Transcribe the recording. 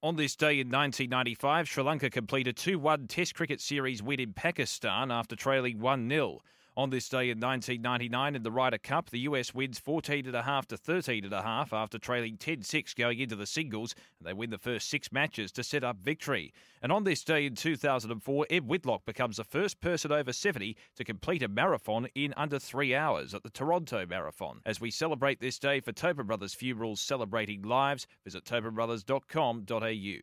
On this day in 1995, Sri Lanka completed a 2 1 Test cricket series win in Pakistan after trailing 1 0. On this day in 1999 in the Ryder Cup, the US wins 14.5 to 13.5 after trailing 10-6 going into the singles, and they win the first six matches to set up victory. And on this day in 2004, Ed Whitlock becomes the first person over 70 to complete a marathon in under three hours at the Toronto Marathon. As we celebrate this day for Tobin Brothers Funerals celebrating lives, visit tobinbrothers.com.au.